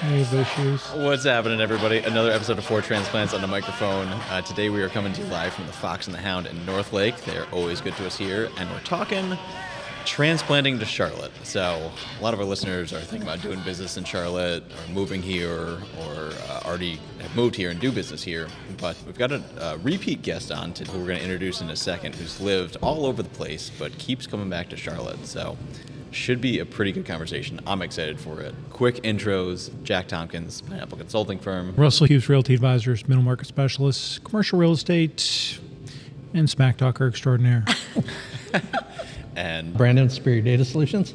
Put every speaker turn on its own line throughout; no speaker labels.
Issues.
What's happening, everybody? Another episode of Four Transplants on the microphone. Uh, today we are coming to you live from the Fox and the Hound in North Lake. They are always good to us here, and we're talking transplanting to Charlotte. So a lot of our listeners are thinking about doing business in Charlotte, or moving here, or uh, already have moved here and do business here. But we've got a, a repeat guest on to, who we're going to introduce in a second, who's lived all over the place but keeps coming back to Charlotte. So should be a pretty good conversation. I'm excited for it. Quick intros Jack Tompkins, Pineapple Consulting Firm.
Russell Hughes Realty Advisors, middle market specialists, commercial real estate, and smack talker extraordinaire.
And
Brandon Superior Data Solutions.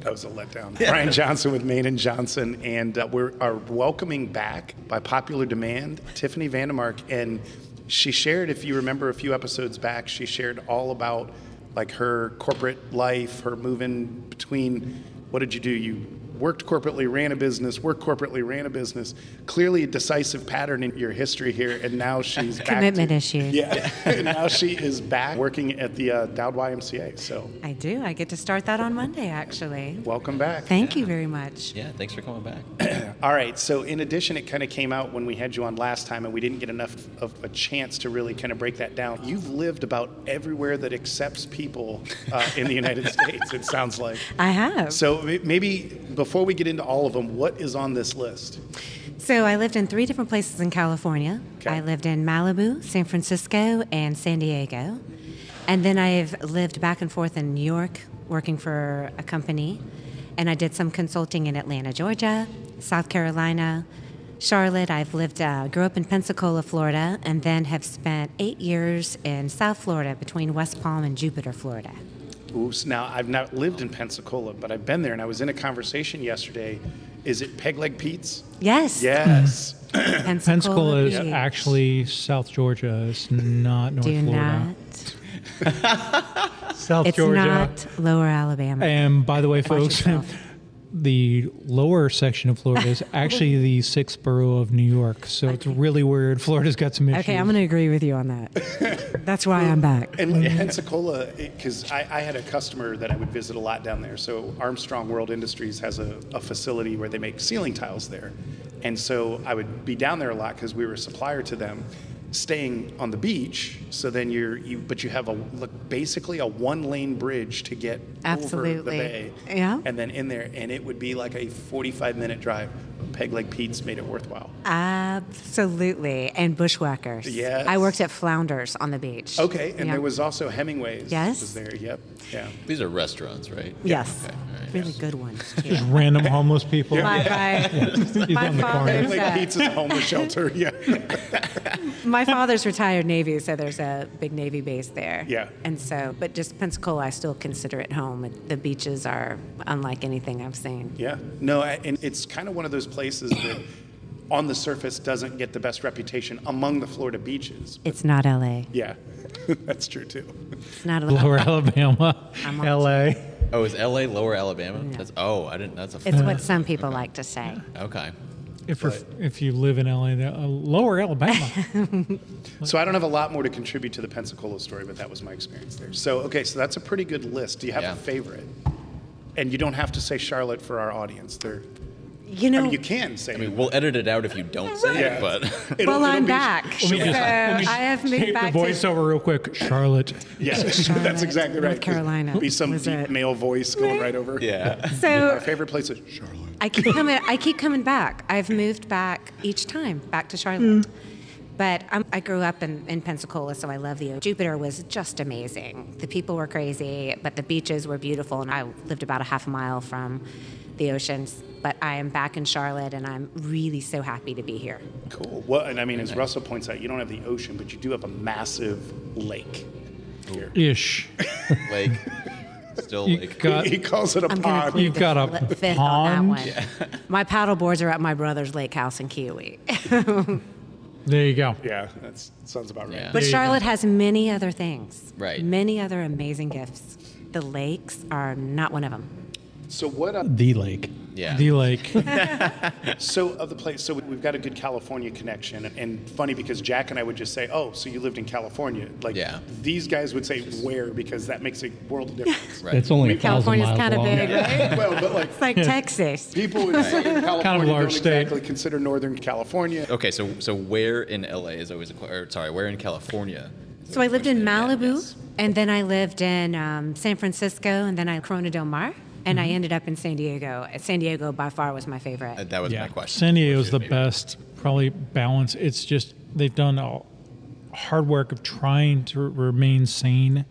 That was a letdown. Brian Johnson with Main and Johnson, and uh, we are welcoming back by popular demand Tiffany Vandemark, and she shared, if you remember a few episodes back, she shared all about like her corporate life, her moving between. What did you do? You worked corporately, ran a business, worked corporately, ran a business. Clearly, a decisive pattern in your history here, and now she's back.
Commitment
to,
issues.
Yeah, and now she is back working at the uh, Dowd YMCA. So,
I do. I get to start that on Monday, actually.
welcome back.
Thank you very much.
yeah, thanks for coming back.
All right. So, in addition, it kind of came out when we had you on last time, and we didn't get enough of a chance to really kind of break that down. You've lived about everywhere that accepts people uh, in the United States. It sounds like.
I have.
So maybe before we get into all of them, what is on this list?
So I lived in three different places in California.
Okay.
I lived in Malibu, San Francisco, and San Diego. And then I've lived back and forth in New York working for a company. And I did some consulting in Atlanta, Georgia, South Carolina, Charlotte. I've lived, uh, grew up in Pensacola, Florida, and then have spent eight years in South Florida between West Palm and Jupiter, Florida.
Oops. Now, I've not lived in Pensacola, but I've been there, and I was in a conversation yesterday. Is it Peg Leg Pete's?
Yes.
Yes.
Pensacola,
Pensacola is
Beach.
actually South Georgia. It's not North
Do
Florida.
not.
South
It's
Georgia.
not Lower Alabama.
And by the way, folks,
yourself.
the lower section of Florida is actually the sixth borough of New York. So it's really weird. Florida's got some issues.
Okay, I'm going to agree with you on that. That's why I'm back.
And Pensacola, because I, I had a customer that I would visit a lot down there. So Armstrong World Industries has a, a facility where they make ceiling tiles there. And so I would be down there a lot because we were a supplier to them, staying on the beach. So then you're, you, but you have a, look, basically a one lane bridge to get over the bay.
Yeah.
And then in there, and it would be like a 45 minute drive. Peg Leg Pete's made it worthwhile.
Absolutely. And bushwhackers.
Yes.
I worked at Flounders on the beach.
Okay. And
Yeah.
there was also Hemingway's.
Yes.
Was there. Yep. Yeah.
These are restaurants, right?
Yes.
Okay, all right.
Really good ones, too.
Just random homeless people.
My, my,
He's
my
on the
father's,
Peg Leg Pete's is a homeless shelter. Yeah.
my father's retired Navy, so there's a big Navy base there.
Yeah.
And so, but just Pensacola, I still consider it home. The beaches are unlike anything I've seen.
Yeah, no, I- and it's kind of one of those places that on the surface doesn't get the best reputation among the Florida beaches.
It's not LA.
Yeah, that's true too.
It's not LA.
Lower Alabama,
I'm
LA.
Oh, is LA Lower Alabama? That's oh, I didn't. That's a
It's what some people like to say.
okay.
If, you're, if you live in LA, uh, Lower Alabama.
So I don't have a lot more to contribute to the Pensacola story, but that was my experience there. So, okay, so that's a pretty good list. Do you have
Yeah.
a favorite? And you don't have to say Charlotte for our audience. They're,
You
I
know,
mean, you can say
I mean,
it.
we'll edit it out if you don't say
Yeah.
it, but
It'll-
well,
it'll
I'm
be-
back. So uh, I have moved
Tape
back
the
to
voiceover real quick. Charlotte.
Yes,
Charlotte,
that's exactly right.
North Carolina.
Be some deep
it-
male voice going right over.
yeah.
Our
So
favorite place is Charlotte.
I keep coming. I keep coming back. I've moved back each time, back to Charlotte. Mm. But I'm, I grew up in, in Pensacola, so I love the ocean. Jupiter was just amazing. The people were crazy, but the beaches were beautiful, and I lived about a half a mile from the oceans. But I am back in Charlotte, and I'm really so happy to be here.
Cool. Well, and I mean, as Russell points out, you don't have the ocean, but you do have a massive lake here.
Ish.
Lake. Still
You
lake.
got,
He calls it a
I'm
pond.
You've got a
fli- fifth on
pond?
that one. My paddle boards are at my brother's lake house in Keowee.
there you go.
Yeah, that sounds about right.
Yeah.
But
There.
Charlotte has many other things.
Right.
Many other amazing gifts. The lakes are not one of them.
So what? Uh,
The lake.
Yeah.
The lake.
So of the place, so we've got a good California connection, and funny because Jack and I would just say, "Oh, so you lived in California?" Like
Yeah.
these guys would say where because that makes a world of difference.
Right.
It's only a thousand
California's kind of
long.
big, right?
well, but like
It's like Texas.
people in Southern California
large
don't
state.
exactly consider Northern California.
Okay, so so where in LA is always a or sorry, where in California?
So I lived in
question. Yeah,
Malibu,
yes.
and then I lived in um, San Francisco, and then I Corona Del Mar, and I ended up in San Diego. San Diego by far was my favorite.
Uh, That was
yeah.
my question.
San Diego's the
favorite?
best, probably balance. It's just they've done a hard work of trying to remain sane.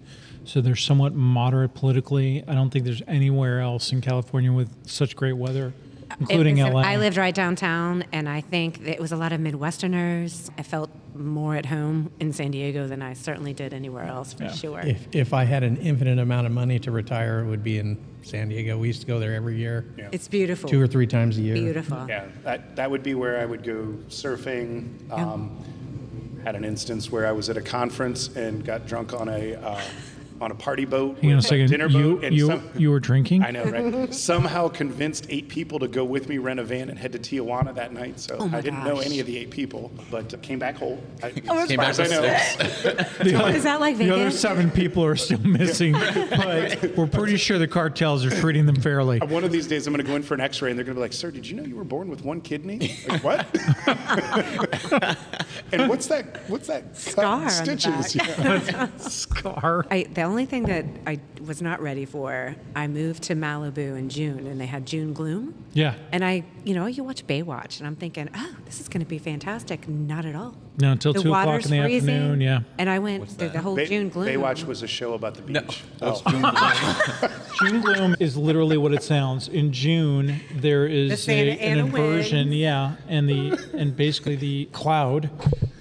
So they're somewhat moderate politically. I don't think there's anywhere else in California with such great weather,
It
including
was-
LA.
I lived right downtown, and I think it was a lot of Midwesterners. I felt more at home in San Diego than I certainly did anywhere else, for
Yeah.
sure.
If, if I had an infinite amount of money to retire, it would be in San Diego. We used to go there every year,
It's beautiful.
two or three times a year.
Beautiful.
Yeah, that, that would be where I would go surfing. Um, had an instance where I was at a conference and got drunk on a uh, on a party boat,
Hang on a
with
second.
dinner
You
boat, and
you
some,
you were drinking?
I know, right? Somehow convinced eight people to go with me, rent a van, and head to Tijuana that night. So
Oh
I didn't know any of the eight people, but uh, came back whole. I,
Oh,
as
Came
far
back
as I
with
know.
The other-
Is that like Vegas?
the other seven people are still missing, but we're pretty sure the cartels are treating them fairly.
One of these days, I'm going to go in for an X-ray, and they're going to be like, "Sir, did you know you were born with one kidney? Like, what? and what's that? What's that?
Scar
and
on the
stitches?
back.
Yeah.
Scar.
I, the only thing that I was not ready for, I moved to Malibu in June, and they had June gloom.
Yeah.
And I, you know, you watch Baywatch, and I'm thinking, oh, this is going to be fantastic. Not at all.
No, until
the
two o'clock
water's
in the
freezing,
afternoon. Yeah.
And I went
What's
through the whole
Bay-
June gloom.
Baywatch was a show about the beach.
What's
Oh.
June Gloom?
June gloom is literally what it sounds. In June, there
The
is
Santa
a, an
Ana
inversion,
winds.
yeah, and the and basically the cloud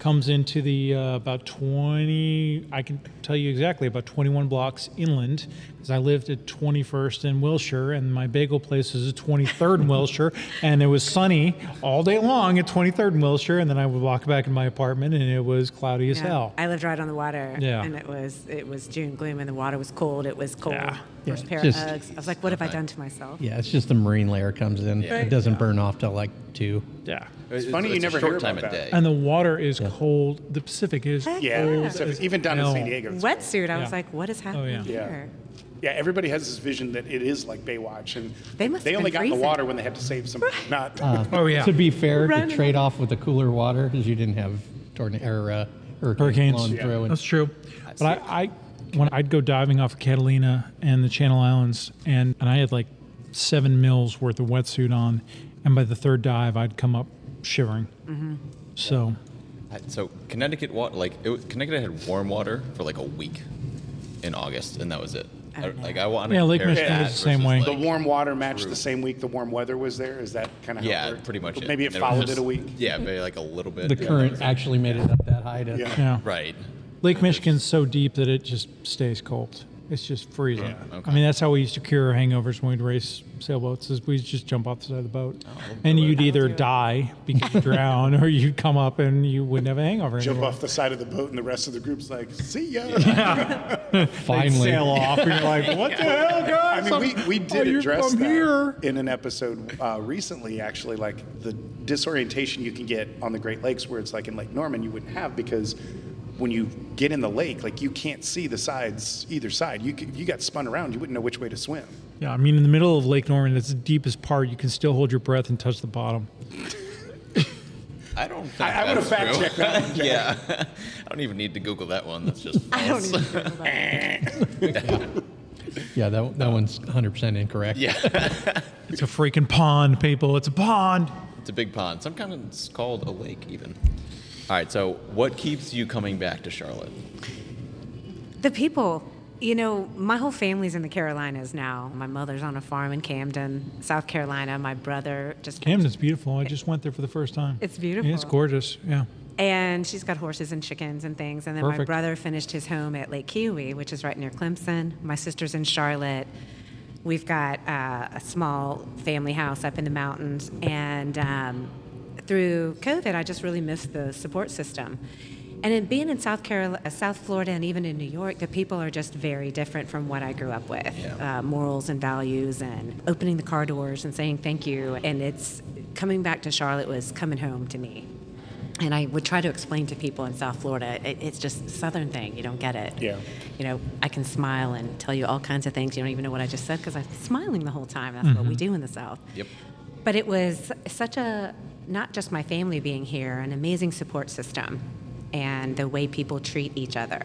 comes into the uh, about twenty. I can tell you exactly about twenty-one blocks inland because I lived at twenty-first in Wilshire, and my bagel place is at twenty-third in Wilshire, and it was sunny all day long at twenty-third in Wilshire, and then I would walk back in my apartment, and it was cloudy as hell.
I lived right on the water.
Yeah.
And it was it was June gloom, and the water was cold. It was cold.
Yeah.
First
Yeah,
pair
just-
of Uggs. I was like, what have I done to myself?
Yeah, it's just the marine layer comes in.
Yeah.
It doesn't burn off till like two.
Yeah.
It's,
funny you never
a short
hear
time
about
a
that.
day.
And the water is cold. The Pacific is
Yeah,
cold
so
as
even down in San. Diego. it's-
Wetsuit. I was
Yeah.
like, what is happening oh,
yeah.
Yeah.
here?
Yeah, everybody has this vision that it is like Baywatch, and
They must
they only got in the water when they had to save somebody. Not uh,
Oh yeah.
To be fair,
Running.
to trade off with the cooler water, because you didn't have tornado or uh, hurricanes,
hurricanes.
blowing through. And
That's true. But I, I, when I'd go diving off of Catalina and the Channel Islands, and, and I had like seven mils worth of wetsuit on, and by the third dive, I'd come up shivering.
Mm-hmm.
So,
So Connecticut water, like it, Connecticut had warm water for like a week in August, and that was it. I,
no.
like I wanted.
Yeah, Lake
compare
Michigan
that
is the same
versus,
way.
the
like-
warm water matched the same week the warm weather was there. Is that kind of how it
Yeah,
worked?
pretty much.
Maybe it
And was
followed
just-
it a week.
Yeah, maybe like a little bit.
the
Yeah,
current actually made it up that high to.
Yeah.
yeah.
Right.
Lake Michigan's so deep that it just stays cold. It's just freezing.
Yeah.
Okay.
I mean, that's how we used to cure hangovers when we'd race sailboats. Is we'd just jump off the side of the boat,
Oh,
and you'd either die because you drown, or you'd come up and you wouldn't have a hangover
Jump
anymore.
off the side of the boat, and the rest of the group's like, "See ya."
They'd
Finally.
sail off, and you're like, "What the hell, guys?"
I mean, we, we
Oh,
did
you're
address that
here.
in an episode uh, recently, actually, like the disorientation you can get on the Great Lakes, where it's like in Lake Norman, you wouldn't have because when you get in the lake, like you can't see the sides either side. You if you got spun around, you wouldn't know which way to swim.
Yeah, I mean, in the middle of Lake Norman, it's the deepest part. You can still hold your breath and touch the bottom.
I don't think
I, I would have fact checked that one.
Yeah. I don't even need to Google that one. That's just
I don't
false.
even know that.
Yeah, that, that one's 100% incorrect.
Yeah.
It's a freaking pond, people. It's a pond.
It's a big pond. Some kind of it's called a lake, even. All right. So, what keeps you coming back to Charlotte?
The people, you know, my whole family's in the Carolinas now. My mother's on a farm in Camden, South Carolina. My brother just
Camden's beautiful. I just went there for the first time.
It's
Yeah,
beautiful.
it's gorgeous. Yeah.
and she's got horses and chickens and things. And then my brother finished his home at Lake Keowee, which is right near Clemson. My sister's in Charlotte. We've got uh, a small family house up in the mountains, and um, through COVID, I just really missed the support system. And in being in South Carolina, South Florida, and even in New York, the people are just very different from what I grew up with.
Yeah.
Uh, morals and values, and opening the car doors and saying thank you. And it's coming back to Charlotte was coming home to me. And I would try to explain to people in South Florida, it, it's just a Southern thing. You don't get it.
Yeah.
You know, I can smile and tell you all kinds of things. You don't even know what I just said because I'm smiling the whole time. That's what we do in the South.
Yep.
But it was such a, not just my family being here, an amazing support system and the way people treat each other.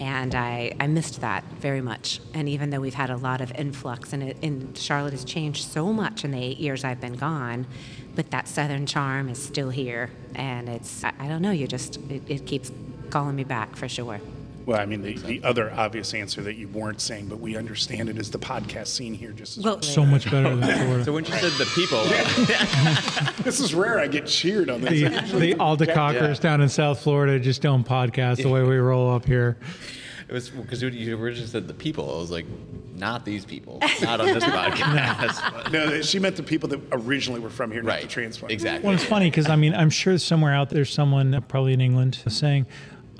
And I, I missed that very much. And even though we've had a lot of influx, and, it, and Charlotte has changed so much in the eight years I've been gone, but that Southern charm is still here. And it's, I, I don't know, you just, it, it keeps calling me back for sure.
Well, I mean, the, the other obvious answer that you weren't saying, but we understand it is the podcast scene here just as
Well,
So much better than Florida.
So when you said the people,
This is rare. I get cheered on
the,
this.
the Aldecockers down in South Florida just don't podcast the way we roll up here.
it was because you originally said the people. I was like, not these people, not on this podcast.
No, she meant the people that originally were from here, not the
right.
transplant.
Exactly.
Well, it's funny because I mean, I'm sure somewhere out there's someone, probably in England, saying,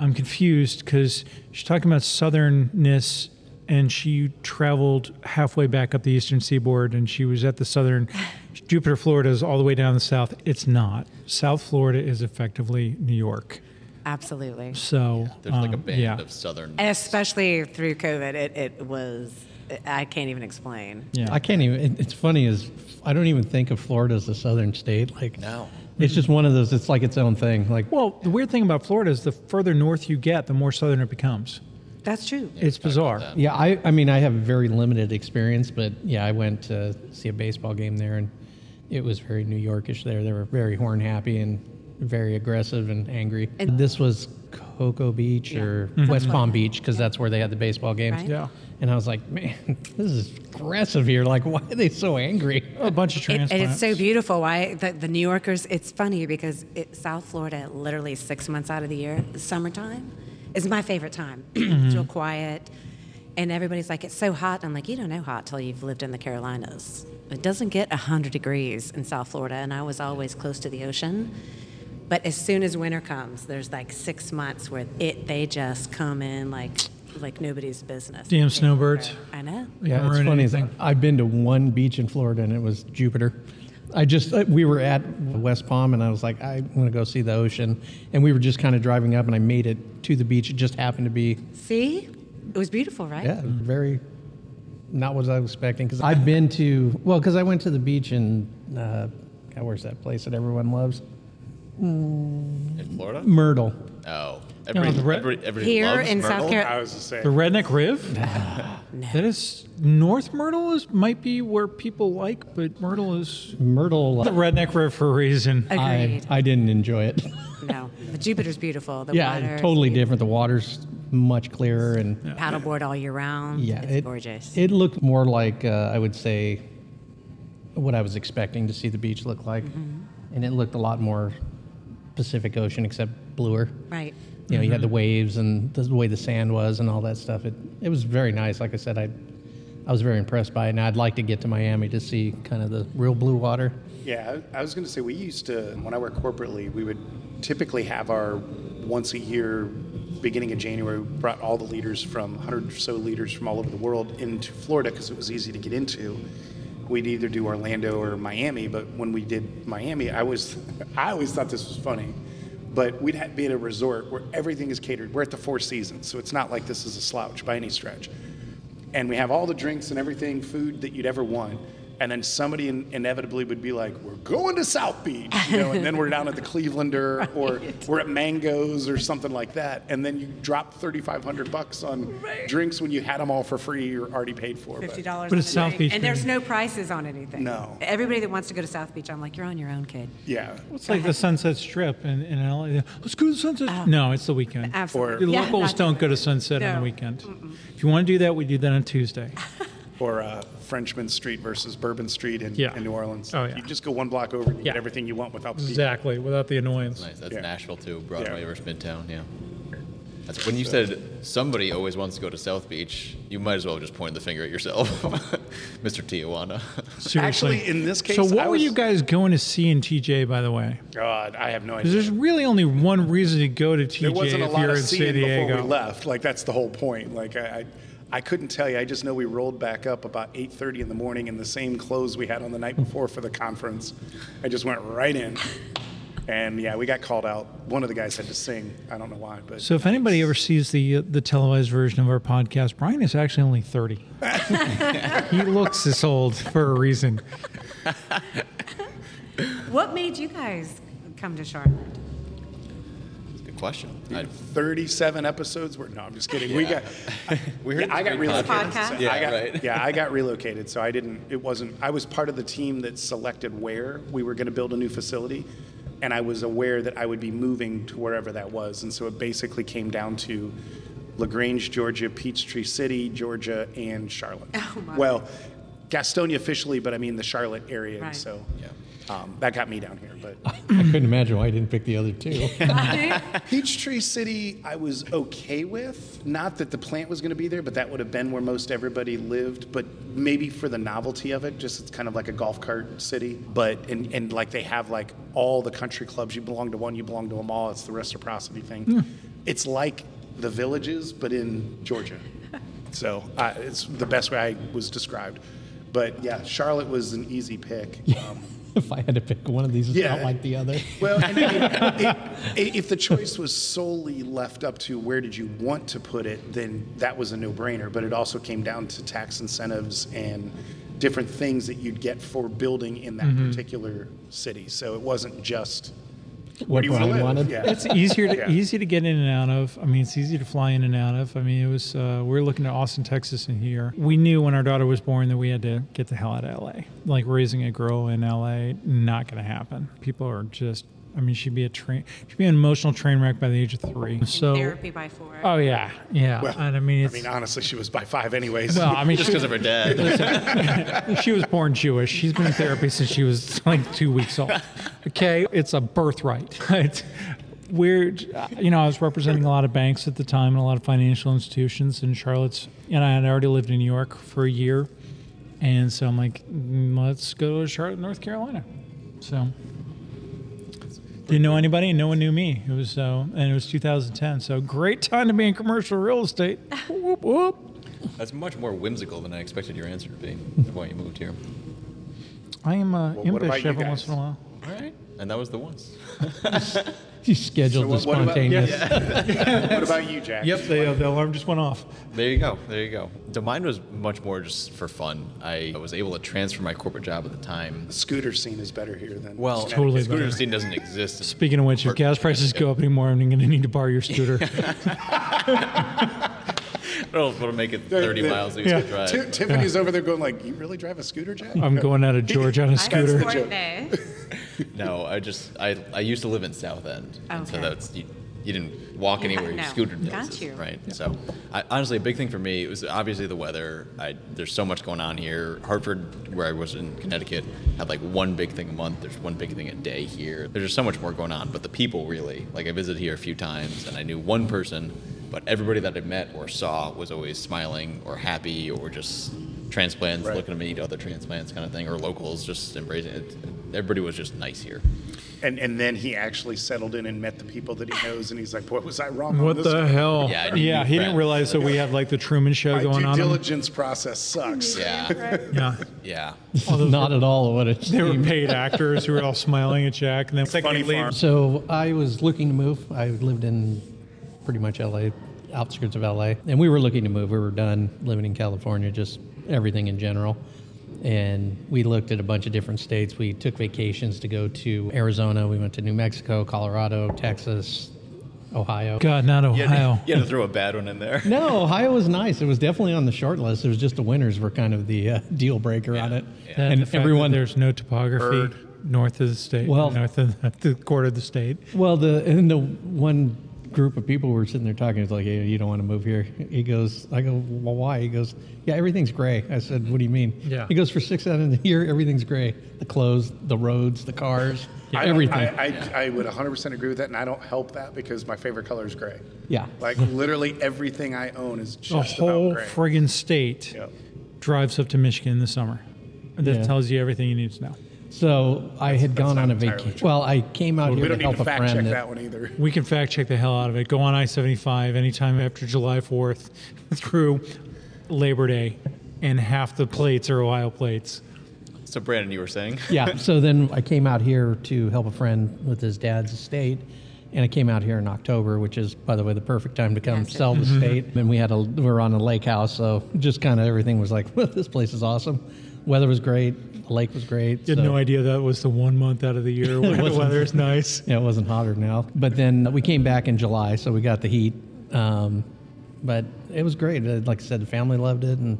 I'm confused because she's talking about southernness and she traveled halfway back up the eastern seaboard and she was at the southern. Jupiter, Florida is all the way down the south. It's not. South Florida is effectively New York.
absolutely.
So
There's like a
um,
band
yeah.
of southern.
Especially through COVID, it, it was, I can't even explain.
Yeah.
I can't even. It, it's funny is I don't even think of Florida as a southern state. Like
No.
It's just one of those. It's like its own thing. Like
well, the weird thing about Florida is the further north you get, the more southern it becomes.
That's true.
It's bizarre.
yeah, I I mean I have very limited experience, but yeah, I went to see a baseball game there, and it was very New Yorkish there. They were very horn happy and very aggressive and angry.
And-
this was Cocoa Beach or mm-hmm. West Palm Beach because that's where they had the baseball games.
Right.
Yeah.
And I was like, man, this is aggressive here. Like, why are they so angry?
A bunch of
It,
transplants.
and it's so beautiful. Why the, the New Yorkers? It's funny because it, South Florida, literally six months out of the year, the summertime, is my favorite time. it's real quiet, and everybody's like, "It's so hot." I'm like, "You don't know hot till you've lived in the Carolinas. It doesn't get hundred degrees in South Florida, and I was always close to the ocean." But as soon as winter comes, there's like six months where it they just come in like like nobody's business.
Damn snowbirds.
I know.
Yeah, it's funny. is
anything.
I've been to one beach in Florida, and it was Jupiter. I just uh, we were at West Palm, and I was like, I'm going to go see the ocean, and we were just kind of driving up, and I made it to the beach. It just happened to be,
See, it was beautiful, right?
yeah, very not what I was expecting. Because I've been to well, because I went to the beach in uh, God, where's that place that everyone loves?
In Florida?
Myrtle.
Oh. Everybody,
the re-
everybody, everybody
Here
loves
in South
Myrtle?
Carolina.
I was just saying.
The Redneck Riv? That is North Myrtle is might be where people like, but Myrtle is
Myrtle.
the Redneck Riv for a reason.
I,
Agreed.
I didn't enjoy it.
No, but Jupiter's beautiful. The
yeah,
water,
totally different. The water's much clearer and
Paddleboard all year round.
Yeah,
it's
it,
gorgeous.
It looked more like uh, I would say what I was expecting to see the beach look like,
Mm-hmm.
and it looked a lot more Pacific Ocean except bluer.
right.
You know, you had the mm-hmm. waves and the way the sand was and all that stuff. It it was very nice. Like I said, I I was very impressed by it, and I'd like to get to Miami to see kind of the real blue water.
Yeah, I I was going to say we used to when I worked corporately, we would typically have our once a year, beginning of January, we brought all the leaders from 100 or so leaders from all over the world into Florida because it was easy to get into. We'd either do Orlando or Miami, but when we did Miami, I was I always thought this was funny. But we'd be at a resort where everything is catered. We're at the Four Seasons, so it's not like this is a slouch by any stretch and we have all the drinks and everything, food that you'd ever want. And then somebody in, inevitably would be like, "We're going to South Beach," you know, and then we're down at the Clevelander, or we're at Mangoes, or something like that. And then you drop thirty five hundred bucks on drinks when you had them all for free or already paid for.
Fifty dollars.
But it's South Beach,
and there's no prices on anything.
No.
Everybody that wants to go to South Beach, I'm like, you're on your own, kid.
Yeah.
It's like the Sunset Strip in, in LA. Let's go to the Sunset. Oh. no, it's the weekend.
Absolutely.
The
Yeah,
locals
not
don't go to Sunset on the weekend. If you want to do that, we do that on Tuesday.
Or uh, Frenchmen Street versus Bourbon Street in,
Yeah.
in New Orleans.
Oh, yeah.
You just go one block over and you
Yeah.
get everything you want without the people.
Exactly, without the annoyance.
Nice. That's
Yeah.
Nashville too. Broadway
Yeah.
versus Midtown. Yeah. That's when you said somebody always wants to go to South Beach, you might as well just point the finger at yourself, Mr. Tijuana.
Seriously.
Actually, in this case,
so what
I
were
was-
you guys going to see in TJ, by the way?
God, I have no
Because
idea.
there's really only one reason to go to TJ
There wasn't a
if
lot
you're
of
in
seeing
San
before
Diego.
we left. Like that's the whole point. Like I, I, I couldn't tell you. I just know we rolled back up about 8:30 in the morning in the same clothes we had on the night before for the conference. I just went right in, and yeah, we got called out. One of the guys had to sing. I don't know why, but
So if anybody ever sees the uh, the televised version of our podcast, Brian is actually only 30. he looks this old for a reason.
What made you guys come to Charlotte?
Good question. I,
37 episodes were. No, I'm just kidding. We got.
we heard
Yeah, I got
it's a great
relocated. So
Yeah,
I got,
right.
Yeah, I got relocated, so I didn't. It wasn't. I was part of the team that selected where we were going to build a new facility, and I was aware that I would be moving to wherever that was, and so it basically came down to Lagrange, Georgia, Peachtree City, Georgia, and Charlotte.
Oh, my.
Well, Gastonia officially, but I mean the Charlotte area.
Right.
So
Yeah.
Um, that got me down here, but.
I couldn't imagine why I didn't pick the other two.
Peachtree City, I was okay with. Not that the plant was going to be there, but that would have been where most everybody lived. But maybe for the novelty of it, just it's kind of like a golf cart city. But and and like they have like all the country clubs. You belong to one, you belong to them all. It's the reciprocity thing. It's like the villages, but in Georgia. So uh, it's the best way I was described. But yeah, Charlotte was an easy pick. Um,
if I had to pick one of these, it's
Yeah.
not like the other.
well, and I mean, i- if the choice was solely left up to where did you want to put it, then that was a no-brainer. But it also came down to tax incentives and different things that you'd get for building in that mm-hmm. particular city. So it wasn't just
What
do you wanna
Brian
live?
wanted.
Yeah.
It's easier to
Yeah.
easy to get in and out of. I mean, it's easy to fly in and out of. I mean, it was uh, we are looking at Austin, Texas, and here. We knew when our daughter was born that we had to get the hell out of LA. Like raising a girl in LA, not going to happen. People are just. I mean, she'd be a train. She'd be an emotional train wreck by the age of three. So.
Therapy by four.
Oh yeah, yeah.
well.
and I mean,
I mean, honestly, she was by five anyways.
well, I mean,
just because of her dad.
she was born Jewish. She's been in therapy since she was like two weeks old. Okay, it's a birthright. Right? We're, you know, I was representing a lot of banks at the time and a lot of financial institutions in Charlotte's, and I had already lived in New York for a year, and so I'm like, "Mm, let's go to Charlotte, North Carolina. So. Didn't know anybody, and no one knew me. It was so, and it was 2010. So great time to be in commercial real estate. whoop, whoop.
That's much more whimsical than I expected your answer to be. Why you moved here?
I am uh,
Well, what about
impish
you
every once in a while.
All right. And that was the once.
He scheduled
So
the
what- what about-
spontaneous.
what about you, Jack?
Yep, the, uh, the alarm just went off.
There you go. There you go. So mine was much more just for fun. I was able to transfer my corporate job at the time.
The scooter scene is better here than
Well,
Totally
scooter
better.
scene doesn't exist.
Speaking of which, if gas prices go up anymore, I'm going to need to borrow your scooter.
I don't know if it'll make it 30
the-
miles each
yeah.
to drive.
Ti- Tiffany's over there going like, "You really drive a scooter, Jack?"
I'm going out of Georgia on a
I
scooter.
support this.
No, I just I, I used to live in South End, and so that's you, you didn't walk
Yeah,
anywhere. You
no.
scootered
Got
places,
you.
right? So, I, honestly, a big thing for me it was obviously the weather. I there's so much going on here. Hartford, where I was in Connecticut, had like one big thing a month. There's one big thing a day here. There's just so much more going on. But the people really, like I visited here a few times, and I knew one person, but everybody that I met or saw was always smiling or happy or just transplants
Right.
looking to meet other transplants kind of thing or locals just embracing it. Everybody was just nice here.
And and then he actually settled in and met the people that he knows, and he's like, "What was I wrong?" on
What
this
the
one?"
hell?
Yeah, I need
yeah
new
he didn't
friends.
realize that we have like the Truman Show
My
going
due
on.
diligence process sucks.
Yeah.
Yeah.
Yeah.
Not at all what it
They were
seemed.
paid actors who were all smiling at Jack. And then second
Funny
he leaves,
farm.
So I was looking to move. I lived in pretty much LA, outskirts of LA, and we were looking to move. We were done living in California, just everything in general. And we looked at a bunch of different states. We took vacations to go to Arizona. We went to New Mexico, Colorado, Texas, Ohio.
God, not
You
Ohio.
had, you had to throw a bad one in there.
No, Ohio was nice. It was definitely on the short list. It was just the winters were kind of the uh, deal breaker on it.
And
And
the
everyone
there's no topography north of the state,
Well-
north of the, the quarter of the state.
Well, the and the one group of people were sitting there talking. It's like, hey, you don't want to move here. He goes, I go, well, why? He goes, yeah, everything's gray. I said, what do you mean?
Yeah.
He goes, for six out of the year, everything's gray. The clothes, the roads, the cars,
I-
everything.
I, I, I would 100% agree with that, and I don't help that because my favorite color is gray.
yeah.
Like literally everything I own is
The
just
whole
about gray.
The whole friggin' state
Yep.
drives up to Michigan in the summer. And that
Yeah.
tells you everything you need to know.
So I had gone
not
on a
entirely
vacation.
true.
Well, I came out
We
here
don't
to
need
help
to
a
fact
friend.
check
that-
that one either.
We can fact check the hell out of it. Go on I 75 anytime after July 4th through Labor Day, and half the plates are Ohio plates.
So Brandon, you were saying?
yeah. So then I came out here to help a friend with his dad's estate. And I came out here in October, which is, by the way, the perfect time to come
Yes, it
sell the mm-hmm. estate. And we had a, we were on a lake house, so just kind of everything was like, Well, this place is awesome. Weather was great. The lake was great.
You had no idea that was the one month out of the year where the weather is nice.
Yeah, it wasn't hotter now. But then we came back in July, so we got the heat. Um, but it was great. Uh, Like I said, the family loved it. And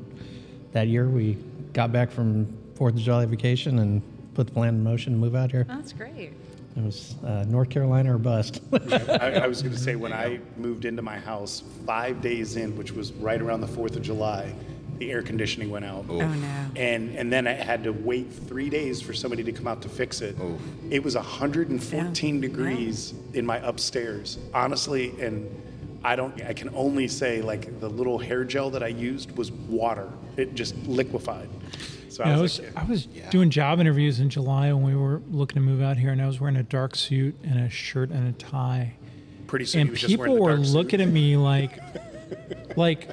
that year we got back from 4th of July vacation and put the plan in motion to move out here.
That's great.
It was uh, North Carolina or bust.
I, I was going to say when I moved into my house, five days in, which was right around the Fourth of July, the air conditioning went out.
Oh, no.
And and then I had to wait three days for somebody to come out to fix it. Oh. It was 114
Yeah.
degrees in my upstairs, honestly, and I don't. I can only say like the little hair gel that I used was water. It just liquefied. So
Yeah,
I
I
was,
was,
like,
I was doing job interviews in July when we were looking to move out here, and I was wearing a dark suit and a shirt and a tie.
pretty soon. he
and
was
people
the
were
dark suit.
looking at me like, like,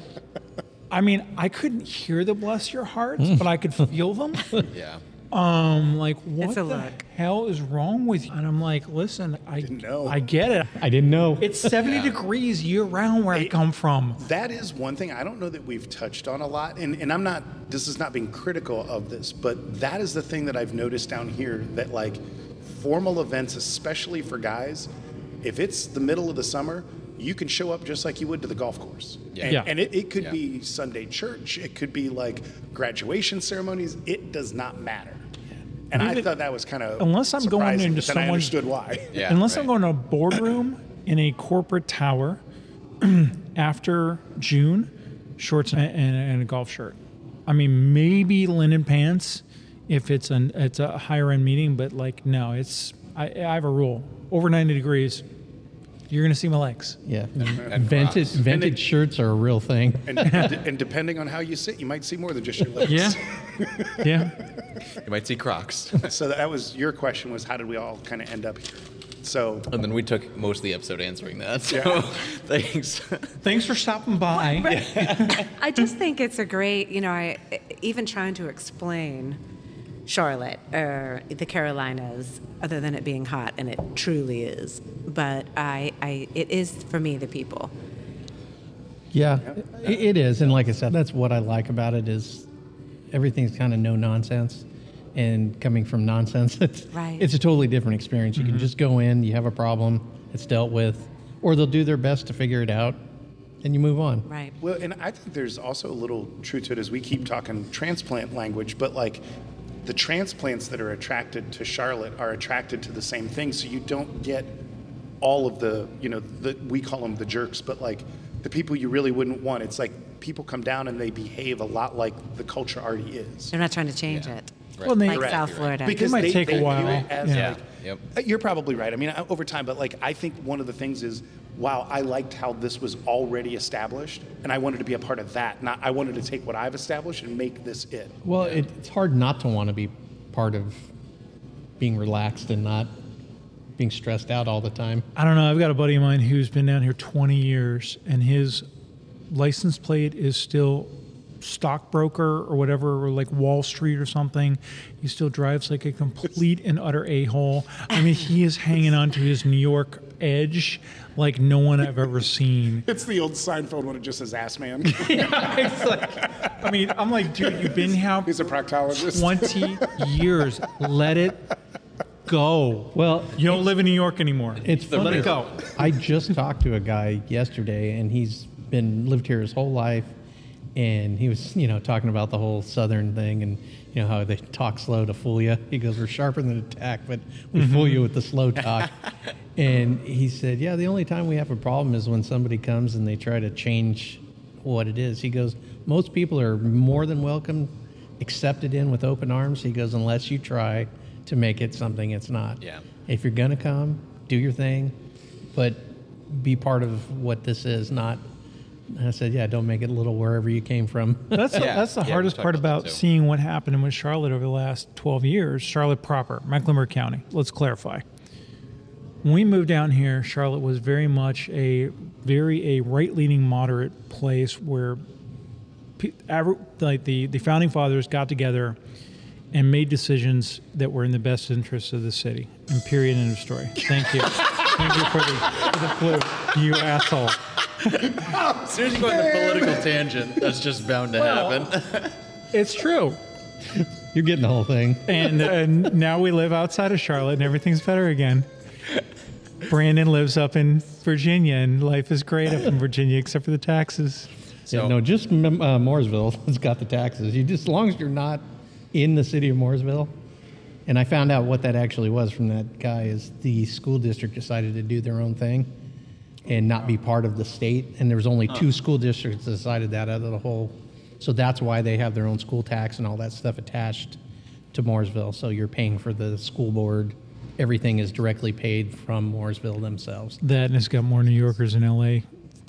I mean, I couldn't hear the bless your hearts, but I could feel them.
Yeah.
Um, like, what
It's a
the
look.
hell is wrong with you? And I'm like, listen, I
Didn't know.
I get it.
I didn't know.
It's 70 degrees year round where I come from.
That is one thing I don't know that we've touched on a lot, and, and I'm not, this is not being critical of this, but that is the thing that I've noticed down here that like formal events, especially for guys, if it's the middle of the summer, you can show up just like you would to the golf course.
Yeah.
And,
Yeah.
and it, it could
Yeah.
be Sunday church, it could be like graduation ceremonies, it does not matter. And I thought that was kind of
unless I'm going into
but then I understood why.
Yeah.
Unless
right.
I'm going to a boardroom in a corporate tower after June, shorts and, and, and a golf shirt. I mean, maybe linen pants if it's an it's a higher end meeting, but like no, it's I, I have a rule over 90 degrees. You're gonna see my legs.
yeah.
And
vintage
Crocs.
vintage shirts are a real thing.
And, and depending on how you sit, you might see more than just your legs.
Yeah, yeah.
You might see Crocs.
So that was your question was how did we all kind of end up here? So
and then we took most of the episode answering that. So
Yeah.
thanks.
Thanks for stopping by.
I just think it's a great, you know, I even trying to explain Charlotte or the Carolinas, other than it being hot, and it truly is. But I, I, it is for me the people.
Yeah, it, it is, and like I said, that's what I like about it is everything's kind of no nonsense, and coming from nonsense, it's
Right.
it's a totally different experience. You can mm-hmm. just go in, you have a problem, it's dealt with, or they'll do their best to figure it out, and you move on.
Right.
well, and I think there's also a little truth to it as we keep talking transplant language, but like the transplants that are attracted to Charlotte are attracted to the same thing. So you don't get all of the, you know, the, we call them the jerks, but like the people you really wouldn't want. It's like people come down and they behave a lot like the culture already is.
They're not trying to change it.
Well, they-
Like
Correct.
South
You're right.
Florida.
because
might
they,
take
they view
while.
it as
Yeah.
like
Yep.
Uh, You're probably right. I mean, over time, but like I think one of the things is, wow, I liked how this was already established, and I wanted to be a part of that. Not I wanted to take what I've established and make this it.
Well, it, it's hard not to want to be part of being relaxed and not being stressed out all the time.
I don't know. I've got a buddy of mine who's been down here 20 years, and his license plate is still stockbroker or whatever, or like Wall Street or something. He still drives like a complete and utter a hole. I mean, he is hanging on to his New York edge like no one I've ever seen.
It's the old Seinfeld one. It just says "ass man."
It's like, I mean, I'm like, dude, you've been here
He's a proctologist.
20 years. Let it go.
Well,
You don't live in New York anymore.
It's
the
Let
it go.
I just talked to a guy yesterday, and he's been lived here his whole life, and he was, you know, talking about the whole Southern thing and you know how they talk slow to fool you. He goes, "We're sharper than attack, but we mm-hmm. fool you with the slow talk." and he said, "Yeah, the only time we have a problem is when somebody comes and they try to change what it is." He goes, "Most people are more than welcome, accepted in with open arms." He goes, "Unless you try to make it something it's not."
Yeah.
If you're gonna come, do your thing, but be part of what this is, not. And I said, yeah, don't make it little wherever you came from.
That's the,
Yeah,
that's the
yeah, we
hardest
talked
part
about that too.
seeing what happened with Charlotte over the last 12 years. Charlotte proper, Mecklenburg County. Let's clarify. When we moved down here, Charlotte was very much a very a right-leaning moderate place where pe- aver- like the, the founding fathers got together and made decisions that were in the best interests of the city. And period. End of story. Thank you. Thank you for the, for the flute, you asshole.
As soon as you go on the political tangent, that's just bound to happen.
It's true.
You're getting the whole thing.
and, and now we live outside of Charlotte, and everything's better again. Brandon lives up in Virginia, and life is great up in Virginia, except for the taxes.
So
yeah, no, just uh, Mooresville has got the taxes. You just as long as you're not in the city of Mooresville. And I found out what that actually was from that guy is the school district decided to do their own thing and not be part of the state. And there was only two school districts that decided that out of the whole. So that's why they have their own school tax and all that stuff attached to Mooresville. So you're paying for the school board. Everything is directly paid from Mooresville themselves.
That and it's got more New Yorkers in LA,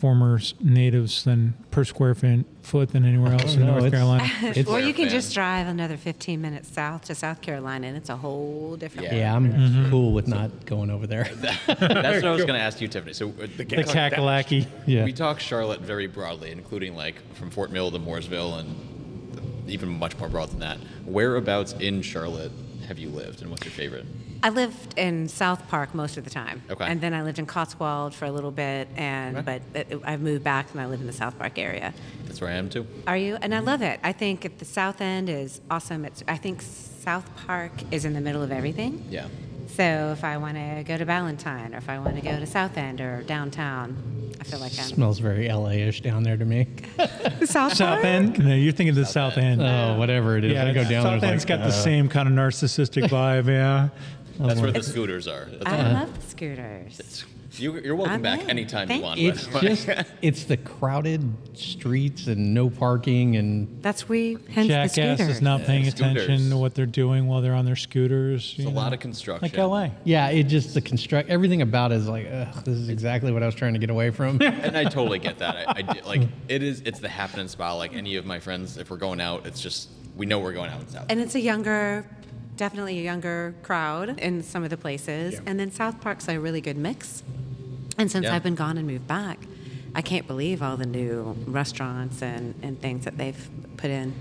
former natives than per square fin- foot than anywhere else in
no,
North
it's-
Carolina.
It's-
or you can just drive another 15 minutes south to South Carolina, and it's a whole different.
Yeah.
Yeah, I'm cool with not going over there.
that's what I was going to ask you, Tiffany. So uh,
the Kakalaki.
yeah.
we talk Charlotte very broadly, including like from Fort Mill to Mooresville and even much more broad than that. Whereabouts in Charlotte have you lived, and what's your favorite?
I lived in South Park most of the time,
Okay.
and then I lived in Cotswold for a little bit, and
Okay.
but it, I've moved back and I live in the South Park area.
That's where I am too.
Are you? And I love it. I think the South End is awesome. It's I think South Park is in the middle of everything.
Yeah.
So if I want to go to Ballantyne, or if I want to go to South End or downtown, I feel like I'm
Smells very LA-ish down there to me.
South,
South End? No, you're thinking of the South End.
Oh, whatever it is. I go down
South
there.
End's
it's
got
like,
the
uh,
same kind of narcissistic vibe, yeah.
That's where the scooters are. That's
I
all.
love the scooters.
It's- you, you're welcome
I'm
back
in.
anytime
Thank
you want.
you.
by
It's
the way.
just it's the crowded streets and no parking and
That's we hence the
Jackass
scooters.
is not paying
scooters.
attention to what they're doing while they're on their scooters.
It's a lot of construction.
Like LA.
yeah, it just the construct everything about it is like ugh, this is exactly what I was trying to get away from.
and I totally get that. I, I do- like it is. It's the happening spot. Like any of my friends, if we're going out, it's just we know we're going out in South.
And it's a younger, definitely a younger crowd in some of the places.
Yeah.
And then South Park's a really good mix. And since
Yeah.
I've been gone and moved back, I can't believe all the new restaurants and, and things that they've put in.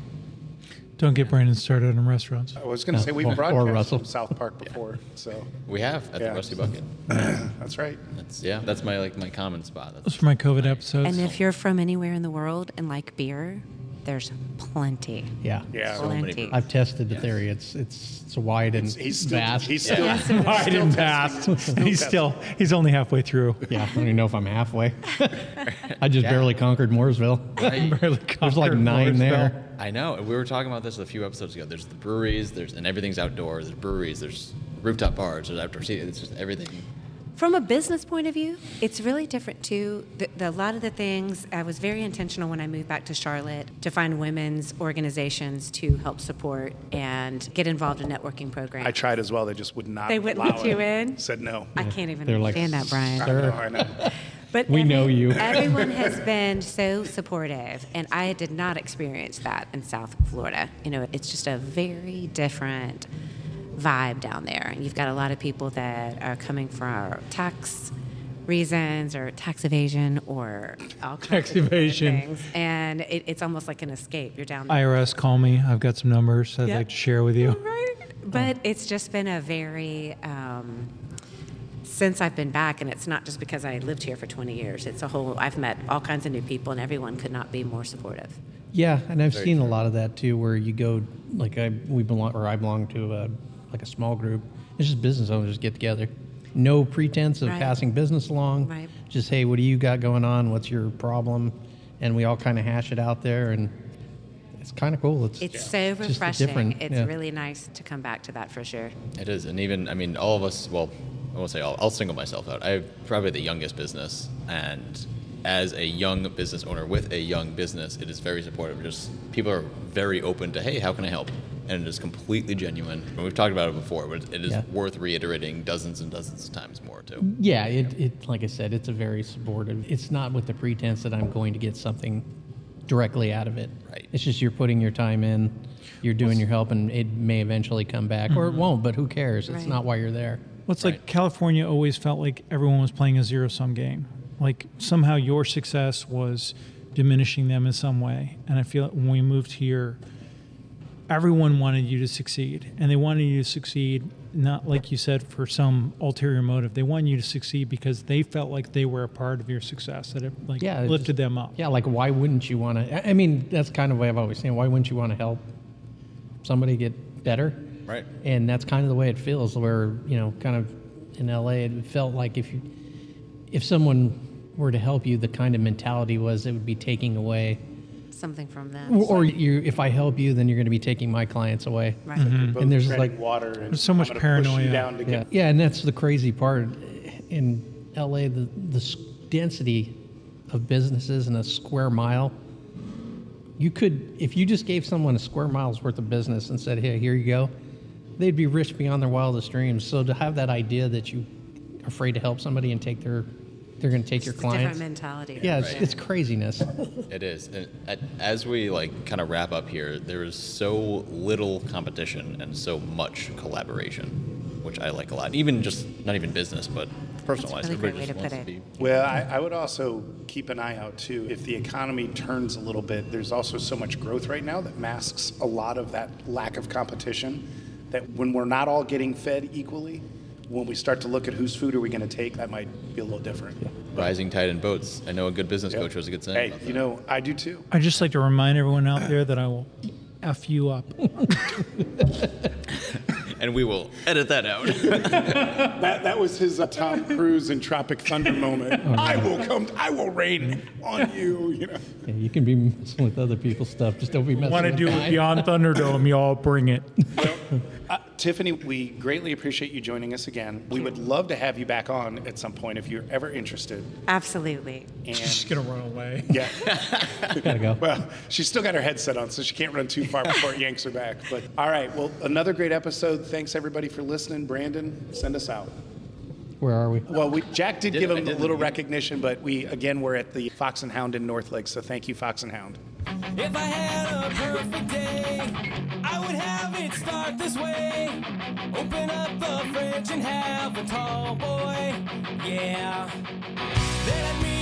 Don't get Brandon started on restaurants.
I was going to say we've
or- or
broadcast
Russell.
South Park before, so
we have at
Yeah.
the Rusty Bucket.
that's right.
That's yeah. That's my like my common spot.
Those
That's,
are my COVID episodes.
And if you're from anywhere in the world and like beer, there's plenty.
yeah.
Yeah.
So many
Plenty.
I've tested the
Yes.
theory. It's it's it's wide and
He's still
vast.
he's still
Yeah.
still
Wide and fast.
testing.
He's still he's only halfway through.
yeah, I don't even know if I'm halfway. I just
Yeah.
barely conquered Mooresville.
I,
Barely
There's like
conquered
nine
Mooresville.
there.
I know. and We were talking about this a few episodes ago. There's the breweries. There's and everything's outdoors. There's breweries. There's rooftop bars. There's outdoor seating. It's just everything.
From a business point of view, it's really different too. The, the, a lot of the things, I was very intentional when I moved back to Charlotte to find women's organizations to help support and get involved in networking programs.
I tried as well. They just would not.
They wouldn't
allow
let you
it.
in?
Said no.
I can't even
They're like,
that, Brian.
I
Sir.
know. I know.
But
We know you.
everyone has been so supportive, and I did not experience that in South Florida. You know, it's just a very different vibe down there. You've got a lot of people that are coming for tax reasons or tax evasion or all kinds
Tax
of
evasion.
things. and it, it's almost like an escape. You're down there.
IRS, call me. I've got some numbers I'd
Yeah.
like to share with you.
Right. But it's just been a very, um, since I've been back, and it's not just because I lived here for 20 years, it's a whole, I've met all kinds of new people, and everyone could not be more supportive.
Yeah, and I've seen a lot of that too, where you go like I we belong or I belong to a like a small group. It's just business owners get together, no pretense of
Right.
passing business along.
Right.
Just hey, what do you got going on? What's your problem? and we all kind of hash it out there, and it's kind of cool. It's
It's so
just a
refreshing.
different-
It's
yeah.
really nice to come back to that for sure.
It is, and even I mean, all of us. Well, I won't say all. I'll single myself out. I'm probably the youngest business, and as a young business owner with a young business, it is very supportive. Just people are very open to, hey, how can I help? And it is completely genuine. And we've talked about it before, but it is
Yeah.
worth reiterating dozens and dozens of times more too.
Yeah, it, it like I said, it's a very supportive. It's not with the pretense that I'm going to get something directly out of it.
Right.
It's just you're putting your time in, you're doing your help, and it may eventually come back, or it mm-hmm. won't. But who cares? It's not why you're there.
Well, it's
Right.
like California always felt like everyone was playing a zero sum game. Like somehow your success was diminishing them in some way. And I feel like when we moved here, everyone wanted you to succeed. And they wanted you to succeed, not like you said, for some ulterior motive. They wanted you to succeed because they felt like they were a part of your success, that it like
Yeah, it
lifted
just-
them up.
Yeah, like why wouldn't you want to? I mean, that's kind of the way I've always seen. Why wouldn't you want to help somebody get better?
Right.
And that's kind of the way it feels. Where you know, kind of in LA, it felt like if you, if someone were to help you, the kind of mentality was it would be taking away,
Something from them.
or, or you, if I help you, then you're going to be taking my clients away.
right. Mm-hmm.
Both
And there's like-
water. And
There's so much
I'm gonna push you
paranoia.
down to
Yeah,
get
yeah, and that's the crazy part. In LA, the the density of businesses in a square mile. You could, if you just gave someone a square mile's worth of business and said, "Hey, here you go," they'd be rich beyond their wildest dreams. So to have that idea that you are afraid to help somebody and take their, they're going to take your
It's a different
clients.
mentality.
Yeah, it's,
Right.
it's craziness.
It is. And uh, as we like kind of wrap up here, there is so little competition and so much collaboration, which I like a lot. Even just not even business, but personal life.
That's a really
Everybody
great
just
way to
wants
put
to
it.
be.
Well, I, I would also keep an eye out too. If the economy turns a little bit, there's also so much growth right now that masks a lot of that lack of competition. That when we're not all getting fed equally, when we start to look at whose food are we going to take, that might be a little different.
Rising tide in boats. I know a good business coach was a good saying.
Hey, you know, I do too.
I'd just like to remind everyone out there that I will F you up.
and we will edit that out.
That that was his uh, Tom Cruise in Tropic Thunder moment. I will come. I will rain on you. You know.
Yeah, you can be messing with other people's stuff, just don't be messing
Want to
with
do it
mine.
beyond Thunderdome, y'all bring it.
Uh, Tiffany, we greatly appreciate you joining us again. We would love to have you back on at some point if you're ever interested.
Absolutely.
And She's
gonna run away.
yeah,
Gotta go.
well, she's still got her headset on, so she can't run too far before it yanks her back. But all right, well, another great episode. Thanks everybody for listening. Brandon, send us out.
Where are we?
Well, we, Jack did
did-
give
I
him a
did.
little recognition, but we again we're at the Fox and Hound in North Lake, so thank you, Fox and Hound.
If I had a perfect day, I would have it start this way. Open up the fridge and have a tall boy, yeah. Then I'd meet